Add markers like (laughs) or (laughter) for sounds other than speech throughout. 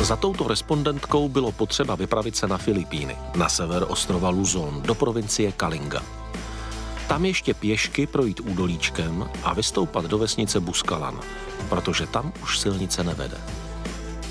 Za touto respondentkou bylo potřeba vypravit se na Filipíny, na sever ostrova Luzon, do provincie Kalinga. Tam ještě pěšky projít údolíčkem a vystoupat do vesnice Buskalan, protože tam už silnice nevede.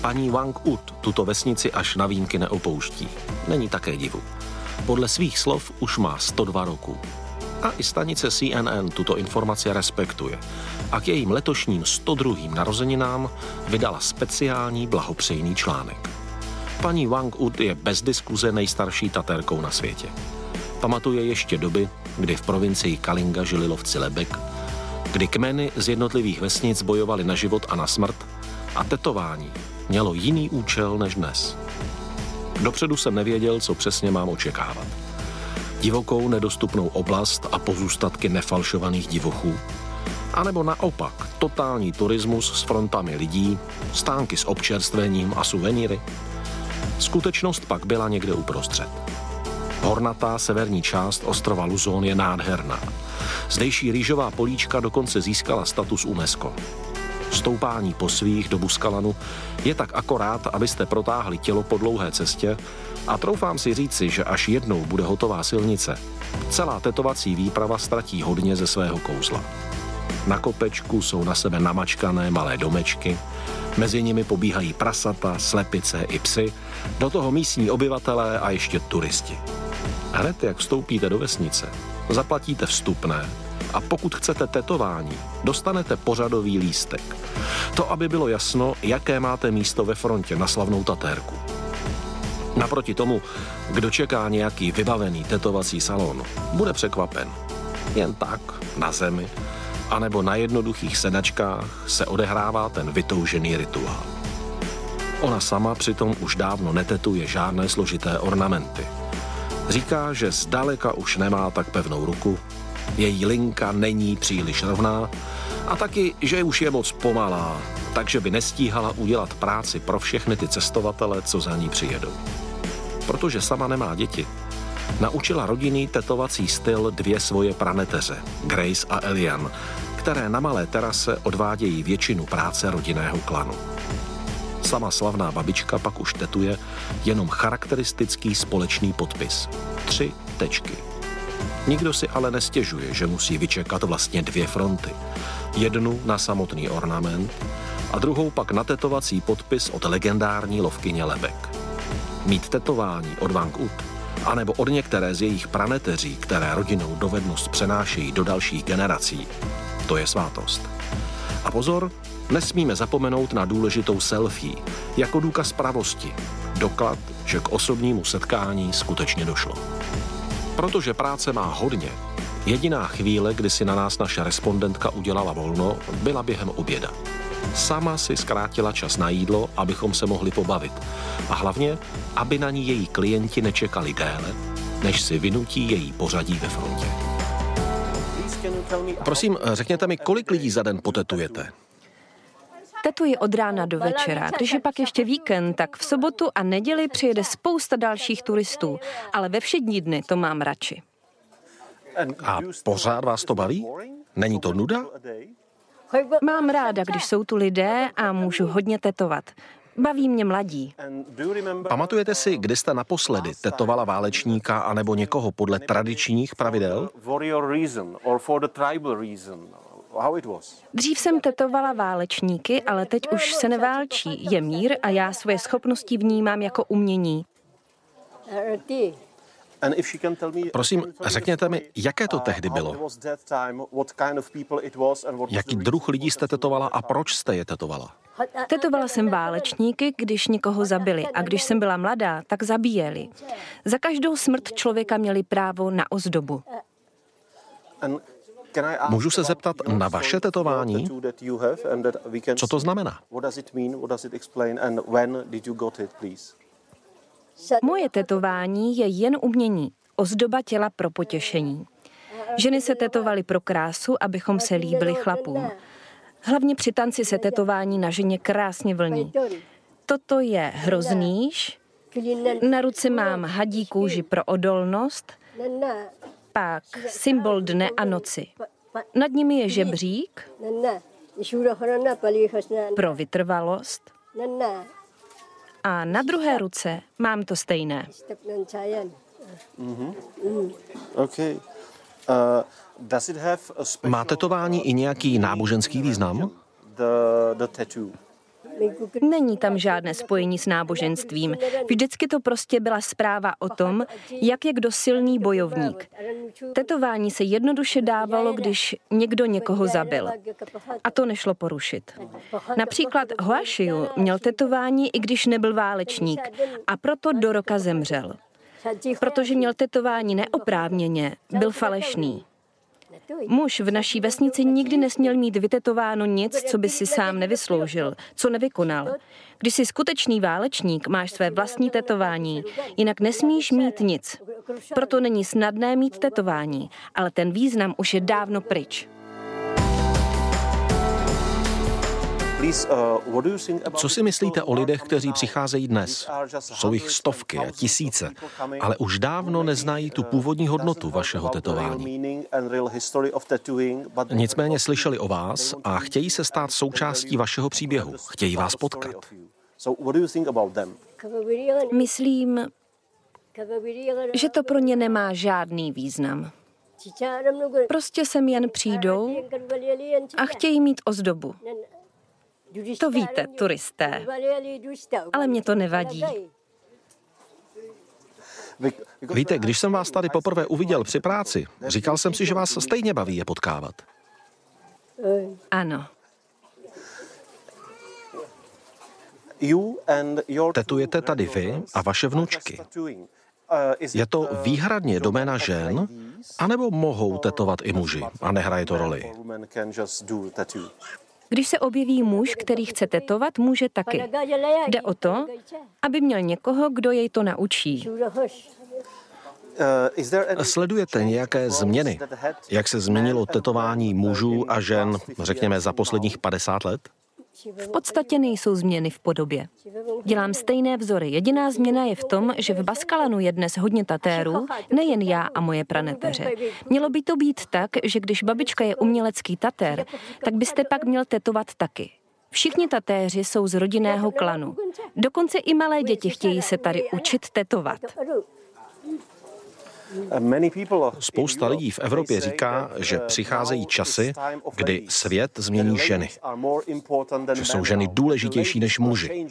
Paní Wang Ut tuto vesnici až na výjimky neopouští. Není také divu. Podle svých slov už má 102 roků. A i stanice CNN tuto informaci respektuje. A k jejím letošním 102. narozeninám vydala speciální blahopřejný článek. Paní Wang Ut je bez diskuze nejstarší tatérkou na světě. Pamatuje ještě doby, kdy v provincii Kalinga žili lovci lebek, kdy kmeny z jednotlivých vesnic bojovali na život a na smrt a tetování mělo jiný účel než dnes. Dopředu jsem nevěděl, co přesně mám očekávat. Divokou nedostupnou oblast a pozůstatky nefalšovaných divochů, anebo naopak totální turismus s frontami lidí, stánky s občerstvením a suvenýry. Skutečnost pak byla někde uprostřed. Hornatá severní část ostrova Luzon je nádherná. Zdejší rýžová políčka dokonce získala status UNESCO. Stoupání po svých do Buskalanu je tak akorát, abyste protáhli tělo po dlouhé cestě a troufám si říci, že až jednou bude hotová silnice, celá tetovací výprava ztratí hodně ze svého kouzla. Na kopečku jsou na sebe namačkané malé domečky, mezi nimi pobíhají prasata, slepice i psy, do toho místní obyvatelé a ještě turisti. Hned jak vstoupíte do vesnice, zaplatíte vstupné a pokud chcete tetování, dostanete pořadový lístek. To, aby bylo jasno, jaké máte místo ve frontě na slavnou tatérku. Naproti tomu, kdo čeká nějaký vybavený tetovací salon, bude překvapen. Jen tak, na zemi, anebo na jednoduchých sedačkách se odehrává ten vytoužený rituál. Ona sama přitom už dávno netetuje žádné složité ornamenty. Říká, že zdaleka už nemá tak pevnou ruku, její linka není příliš rovná a taky, že už je moc pomalá, takže by nestíhala udělat práci pro všechny ty cestovatele, co za ní přijedou. Protože sama nemá děti, naučila rodinný tetovací styl dvě svoje praneteře, Grace a Elian, které na malé terase odvádějí většinu práce rodinného klanu. Sama slavná babička pak už tetuje jenom charakteristický společný podpis. Tři tečky. Nikdo si ale nestěžuje, že musí vyčekat vlastně dvě fronty. Jednu na samotný ornament a druhou pak na tetovací podpis od legendární lovkyně Lebek. Mít tetování od Wang Ut, anebo od některé z jejich praneteří, které rodinou dovednost přenášejí do dalších generací, to je svátost. A pozor, nesmíme zapomenout na důležitou selfie, jako důkaz pravosti, doklad, že k osobnímu setkání skutečně došlo. Protože práce má hodně, jediná chvíle, kdy si na nás naše respondentka udělala volno, byla během oběda. Sama si zkrátila čas na jídlo, abychom se mohli pobavit. A hlavně, aby na ní její klienti nečekali déle, než si vynutí její pořadí ve frontě. Prosím, řekněte mi, kolik lidí za den potetujete? Tetuji od rána do večera. Když je pak ještě víkend, tak v sobotu a neděli přijede spousta dalších turistů, ale ve všední dny to mám radši. A pořád vás to baví? Není to nuda? Mám ráda, když jsou tu lidé a můžu hodně tetovat. Baví mě mladí. Pamatujete si, kdy jste naposledy tetovala válečníka anebo někoho podle tradičních pravidel? Dřív jsem tetovala válečníky, ale teď už se neválčí. Je mír a já svoje schopnosti vnímám jako umění. Prosím, řekněte mi, jaké to tehdy bylo? Jaký druh lidí jste tetovala a proč jste je tetovala? Tetovala jsem válečníky, když někoho zabili a když jsem byla mladá, tak zabíjeli. Za každou smrt člověka měli právo na ozdobu. Můžu se zeptat na vaše tetování? Co to znamená? Moje tetování je jen umění, ozdoba těla pro potěšení. Ženy se tetovaly pro krásu, abychom se líbili chlapům. Hlavně při tanci se tetování na ženě krásně vlní. Toto je hroznýš, na ruce mám hadí kůži pro odolnost, pak symbol dne a noci. Nad nimi je žebřík pro vytrvalost a na druhé ruce mám to stejné. Okay. Uh, Má tetování i nějaký náboženský význam? The, the tattoo. Není tam žádné spojení s náboženstvím. Vždycky to prostě byla zpráva o tom, jak je kdo silný bojovník. Tetování se jednoduše dávalo, když někdo někoho zabil. A to nešlo porušit. Například Hoashiu měl tetování, i když nebyl válečník, a proto do roka zemřel. Protože měl tetování neoprávněně, byl falešný. Muž v naší vesnici nikdy nesměl mít vytetováno nic, co by si sám nevysloužil, co nevykonal. Když jsi skutečný válečník, máš své vlastní tetování, jinak nesmíš mít nic. Proto není snadné mít tetování, ale ten význam už je dávno pryč. Co si myslíte o lidech, kteří přicházejí dnes? Jsou jich stovky a tisíce, ale už dávno neznají tu původní hodnotu vašeho tetování. Nicméně slyšeli o vás a chtějí se stát součástí vašeho příběhu. Chtějí vás potkat. Myslím, že to pro ně nemá žádný význam. Prostě sem jen přijdou a chtějí mít ozdobu. To víte, turisté. Ale mě to nevadí. Víte, když jsem vás tady poprvé uviděl při práci, říkal jsem si, že vás stejně baví je potkávat. Ano. Tetujete tady vy a vaše vnučky. Je to výhradně doména žen, anebo mohou tetovat i muži a nehraje to roli? Když se objeví muž, který chce tetovat, může taky. Jde o to, aby měl někoho, kdo jej to naučí. Sledujete nějaké změny? Jak se změnilo tetování mužů a žen, řekněme, za posledních 50 let? V podstatě nejsou změny v podobě. Dělám stejné vzory. Jediná změna je v tom, že v Baskalanu je dnes hodně tatérů, nejen já a moje praneteře. Mělo by to být tak, že když babička je umělecký tatér, tak byste pak měl tetovat taky. Všichni tatéři jsou z rodinného klanu. Dokonce i malé děti chtějí se tady učit tetovat. Spousta lidí v Evropě říká, že přicházejí časy, kdy svět změní ženy. Že jsou ženy důležitější než muži.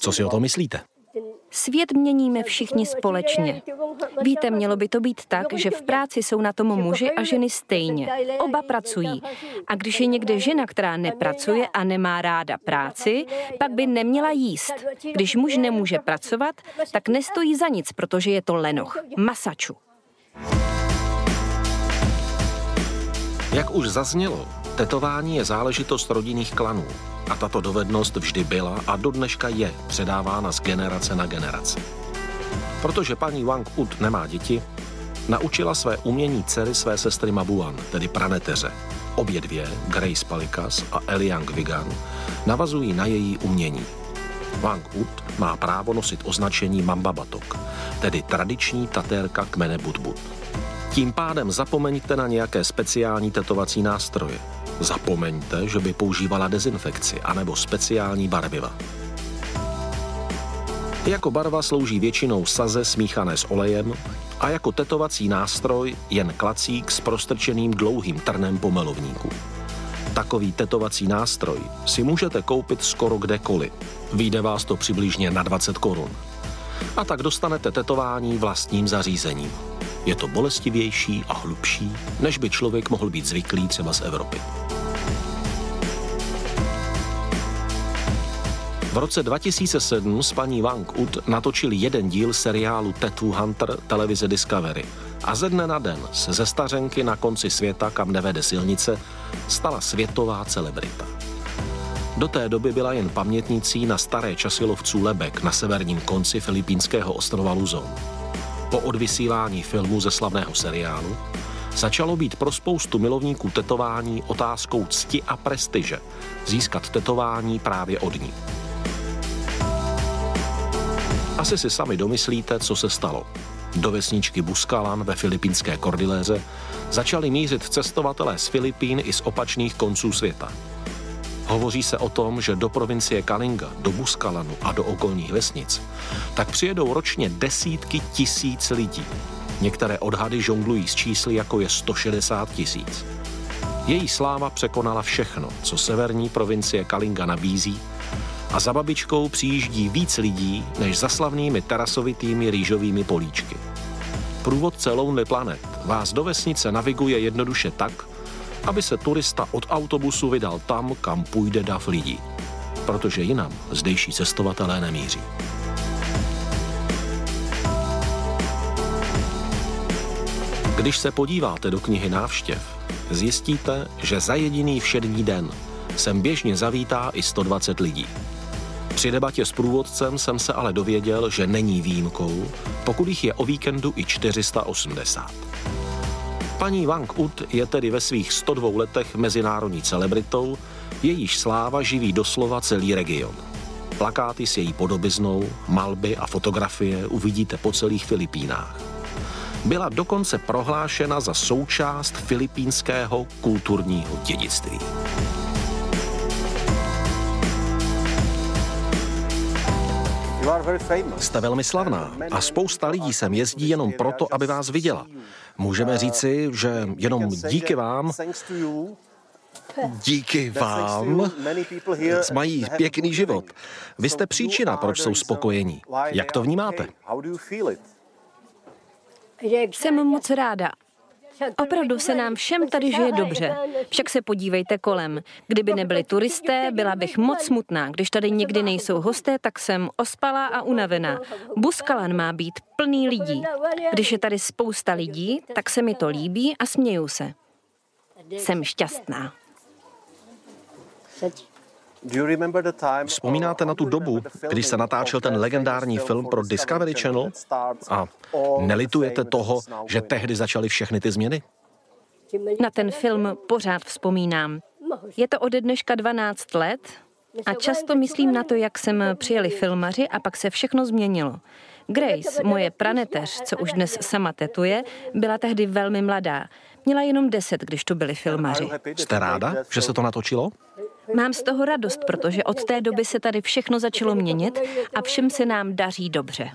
Co si o to myslíte? Svět měníme všichni společně. Víte, mělo by to být tak, že v práci jsou na tom muži a ženy stejně. Oba pracují. A když je někde žena, která nepracuje a nemá ráda práci, pak by neměla jíst. Když muž nemůže pracovat, tak nestojí za nic, protože je to lenoch. Masaču. Jak už zaznělo, tetování je záležitost rodinných klanů. A tato dovednost vždy byla a do dneška je předávána z generace na generaci. Protože paní Wang Ut nemá děti, naučila své umění dcery své sestry Mabuan, tedy praneteře. Obě dvě, Grace Palikas a Eliang Vigan, navazují na její umění. Wang Ut má právo nosit označení Mamba Batok, tedy tradiční tatérka kmene Budbud. Tím pádem zapomeňte na nějaké speciální tetovací nástroje, Zapomeňte, že by používala dezinfekci anebo speciální barviva. Jako barva slouží většinou saze smíchané s olejem a jako tetovací nástroj jen klacík s prostrčeným dlouhým trnem pomelovníku. Takový tetovací nástroj si můžete koupit skoro kdekoliv. Výjde vás to přibližně na 20 korun. A tak dostanete tetování vlastním zařízením. Je to bolestivější a hlubší, než by člověk mohl být zvyklý třeba z Evropy. V roce 2007 s paní Wang Ut natočili jeden díl seriálu Tattoo Hunter televize Discovery a ze dne na den se ze stařenky na konci světa, kam nevede silnice, stala světová celebrita. Do té doby byla jen pamětnicí na staré časy lovců lebek na severním konci filipínského ostrova Luzon. Po odvysílání filmu ze slavného seriálu začalo být pro spoustu milovníků tetování otázkou cti a prestiže získat tetování právě od ní. Asi si sami domyslíte, co se stalo. Do vesničky Buskalan ve filipínské kordiléře začali mířit cestovatelé z Filipín i z opačných konců světa. Hovoří se o tom, že do provincie Kalinga, do Buskalanu a do okolních vesnic tak přijedou ročně desítky tisíc lidí. Některé odhady žonglují s čísly jako je 160 tisíc. Její sláva překonala všechno, co severní provincie Kalinga nabízí a za babičkou přijíždí víc lidí než za slavnými terasovitými rýžovými políčky. Průvodce Lonely Planet vás do vesnice naviguje jednoduše tak, aby se turista od autobusu vydal tam, kam půjde dav lidí. Protože jinam zdejší cestovatelé nemíří. Když se podíváte do knihy návštěv, zjistíte, že za jediný všední den sem běžně zavítá i 120 lidí. Při debatě s průvodcem jsem se ale dověděl, že není výjimkou, pokud jich je o víkendu i 480. Paní Wang Ut je tedy ve svých 102 letech mezinárodní celebritou, jejíž sláva živí doslova celý region. Plakáty s její podobiznou, malby a fotografie uvidíte po celých Filipínách. Byla dokonce prohlášena za součást filipínského kulturního dědictví. Jste velmi slavná a spousta lidí sem jezdí jenom proto, aby vás viděla. Můžeme říci, že jenom díky vám Díky vám mají pěkný život. Vy jste příčina, proč jsou spokojení. Jak to vnímáte? Jsem moc ráda Opravdu se nám všem tady žije dobře. Však se podívejte kolem. Kdyby nebyli turisté, byla bych moc smutná. Když tady někdy nejsou hosté, tak jsem ospalá a unavená. Buskalan má být plný lidí. Když je tady spousta lidí, tak se mi to líbí a směju se. Jsem šťastná. Vzpomínáte na tu dobu, když se natáčel ten legendární film pro Discovery Channel? A nelitujete toho, že tehdy začaly všechny ty změny? Na ten film pořád vzpomínám. Je to ode dneška 12 let a často myslím na to, jak jsem přijeli filmaři a pak se všechno změnilo. Grace, moje praneteř, co už dnes sama tetuje, byla tehdy velmi mladá. Měla jenom deset, když tu byli filmaři. Jste ráda, že se to natočilo? Mám z toho radost, protože od té doby se tady všechno začalo měnit a všem se nám daří dobře.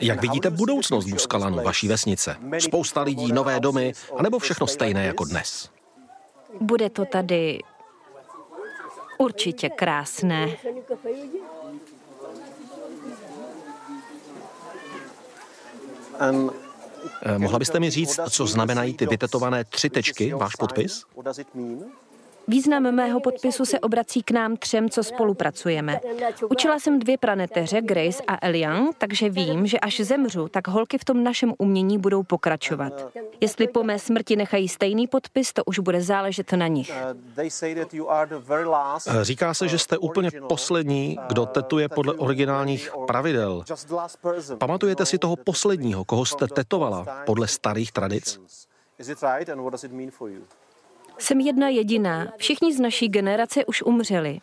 Jak vidíte budoucnost Buskalanu, vaší vesnice? Spousta lidí, nové domy, anebo všechno stejné jako dnes? Bude to tady určitě krásné. Eh, mohla byste mi říct, co znamenají ty vytetované tři tečky, váš podpis? Význam mého podpisu se obrací k nám třem, co spolupracujeme. Učila jsem dvě praneteře, Grace a Elian, takže vím, že až zemřu, tak holky v tom našem umění budou pokračovat. Jestli po mé smrti nechají stejný podpis, to už bude záležet na nich. Říká se, že jste úplně poslední, kdo tetuje podle originálních pravidel. Pamatujete si toho posledního, koho jste tetovala podle starých tradic? Jsem jedna jediná. Všichni z naší generace už umřeli.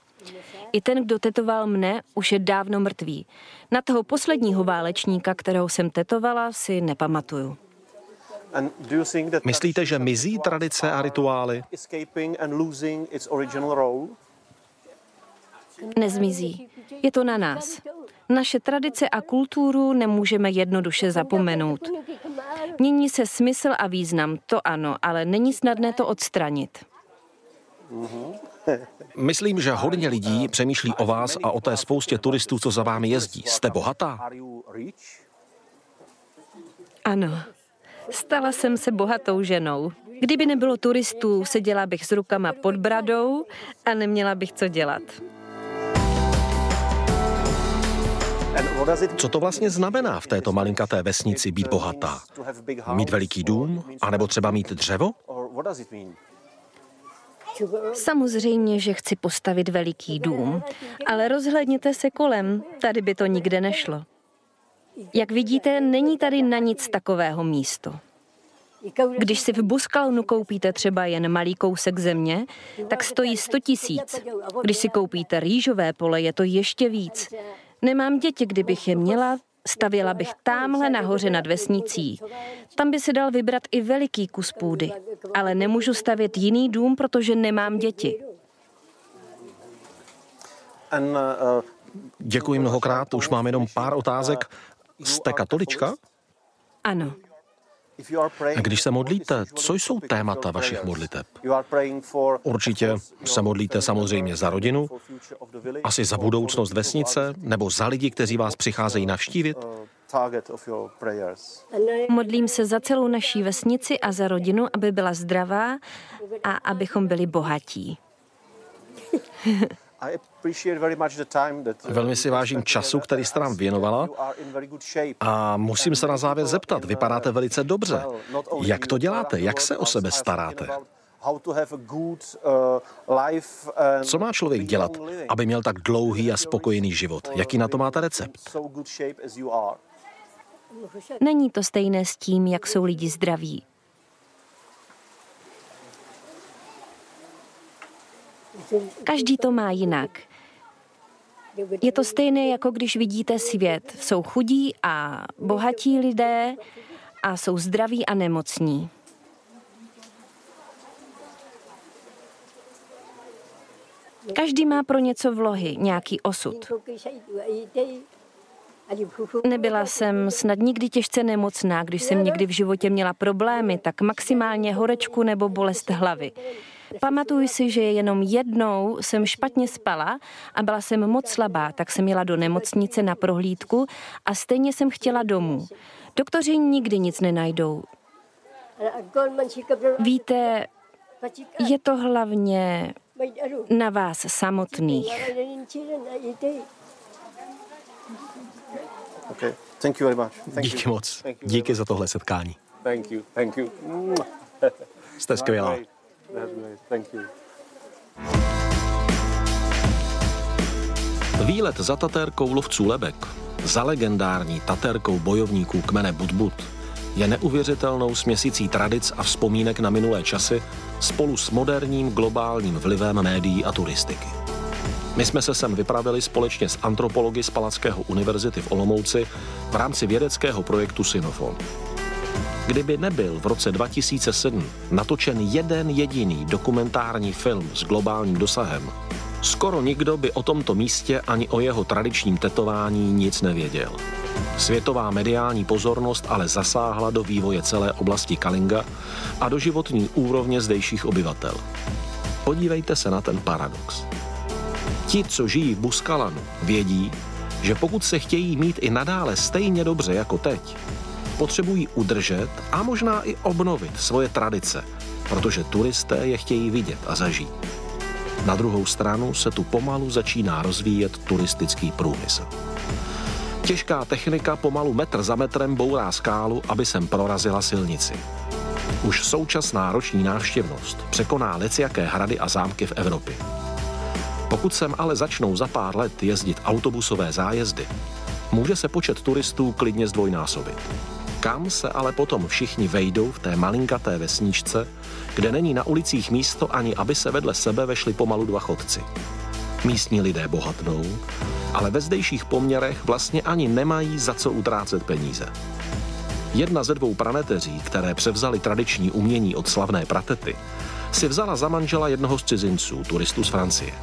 I ten, kdo tetoval mne, už je dávno mrtvý. Na toho posledního válečníka, kterého jsem tetovala, si nepamatuju. Myslíte, že mizí tradice a rituály? Nezmizí. Je to na nás. Naše tradice a kulturu nemůžeme jednoduše zapomenout. Mění se smysl a význam, to ano, ale není snadné to odstranit. (laughs) Myslím, že hodně lidí přemýšlí o vás a o té spoustě turistů, co za vámi jezdí. Jste bohatá? Ano, stala jsem se bohatou ženou. Kdyby nebylo turistů, seděla bych s rukama pod bradou a neměla bych co dělat. Co to vlastně znamená v této malinkaté vesnici být bohatá? Mít veliký dům? A nebo třeba mít dřevo? Samozřejmě, že chci postavit veliký dům, ale rozhledněte se kolem, tady by to nikde nešlo. Jak vidíte, není tady na nic takového místo. Když si v Buskalnu koupíte třeba jen malý kousek země, tak stojí 100 tisíc. Když si koupíte rýžové pole, je to ještě víc. Nemám děti, kdybych je měla, stavěla bych tamhle nahoře nad vesnicí. Tam by si dal vybrat i veliký kus půdy, ale nemůžu stavět jiný dům, protože nemám děti. Děkuji mnohokrát, už mám jenom pár otázek. Jste katolička? Ano. Když se modlíte, co jsou témata vašich modliteb? Určitě se modlíte samozřejmě za rodinu, asi za budoucnost vesnice, nebo za lidi, kteří vás přicházejí navštívit? Modlím se za celou naší vesnici a za rodinu, aby byla zdravá a abychom byli bohatí. (laughs) Velmi si vážím času, který jste nám věnovala a musím se na závěr zeptat, vypadáte velice dobře. Jak to děláte? Jak se o sebe staráte? Co má člověk dělat, aby měl tak dlouhý a spokojený život? Jaký na to máte recept? Není to stejné s tím, jak jsou lidi zdraví. Každý to má jinak. Je to stejné, jako když vidíte svět. Jsou chudí a bohatí lidé a jsou zdraví a nemocní. Každý má pro něco vlohy, nějaký osud. Nebyla jsem snad nikdy těžce nemocná, když jsem někdy v životě měla problémy, tak maximálně horečku nebo bolest hlavy. Pamatuju si, že jenom jednou jsem špatně spala a byla jsem moc slabá, tak jsem jela do nemocnice na prohlídku a stejně jsem chtěla domů. Doktoři nikdy nic nenajdou. Víte, je to hlavně na vás samotných. Okay. Thank you very much. Thank Díky you. moc. Thank you Díky za tohle setkání. Thank you. Thank you. Jste skvělá. Thank you. Výlet za tatérkou lovců Lebek, za legendární tatérkou bojovníků kmene Budbud, je neuvěřitelnou směsicí tradic a vzpomínek na minulé časy spolu s moderním globálním vlivem médií a turistiky. My jsme se sem vypravili společně s antropology z Palackého univerzity v Olomouci v rámci vědeckého projektu Sinofon. Kdyby nebyl v roce 2007 natočen jeden jediný dokumentární film s globálním dosahem, skoro nikdo by o tomto místě ani o jeho tradičním tetování nic nevěděl. Světová mediální pozornost ale zasáhla do vývoje celé oblasti Kalinga a do životní úrovně zdejších obyvatel. Podívejte se na ten paradox. Ti, co žijí v Buskalanu, vědí, že pokud se chtějí mít i nadále stejně dobře jako teď, potřebují udržet a možná i obnovit svoje tradice, protože turisté je chtějí vidět a zažít. Na druhou stranu se tu pomalu začíná rozvíjet turistický průmysl. Těžká technika pomalu metr za metrem bourá skálu, aby sem prorazila silnici. Už současná roční návštěvnost překoná lecijaké hrady a zámky v Evropě. Pokud sem ale začnou za pár let jezdit autobusové zájezdy, může se počet turistů klidně zdvojnásobit. Kam se ale potom všichni vejdou v té malinkaté vesničce, kde není na ulicích místo ani aby se vedle sebe vešli pomalu dva chodci. Místní lidé bohatnou, ale ve zdejších poměrech vlastně ani nemají za co utrácet peníze. Jedna ze dvou praneteří, které převzali tradiční umění od slavné pratety, si vzala za manžela jednoho z cizinců, turistů z Francie.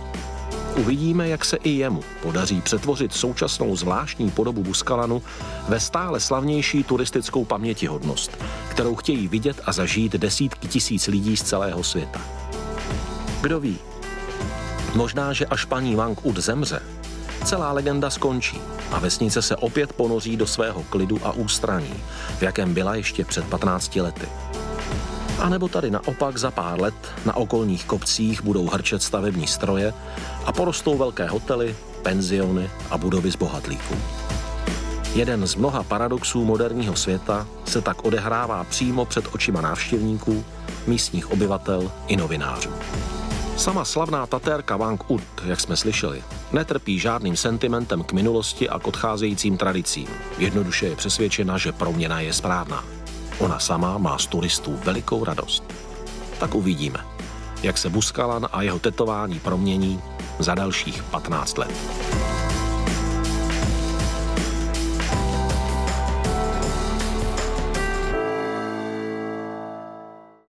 Uvidíme, jak se i jemu podaří přetvořit současnou zvláštní podobu Buskalanu ve stále slavnější turistickou pamětihodnost, kterou chtějí vidět a zažít desítky tisíc lidí z celého světa. Kdo ví? Možná, že až paní Wang Ud zemře, celá legenda skončí a vesnice se opět ponoří do svého klidu a ústraní, v jakém byla ještě před 15 lety. A nebo tady naopak za pár let na okolních kopcích budou hrčet stavební stroje a porostou velké hotely, penziony a budovy z bohatlíků. Jeden z mnoha paradoxů moderního světa se tak odehrává přímo před očima návštěvníků, místních obyvatel i novinářů. Sama slavná tatérka Wang Ut, jak jsme slyšeli, netrpí žádným sentimentem k minulosti a k odcházejícím tradicím. Jednoduše je přesvědčena, že proměna je správná. Ona sama má z turistů velikou radost. Tak uvidíme, jak se Buskalan a jeho tetování promění za dalších 15 let.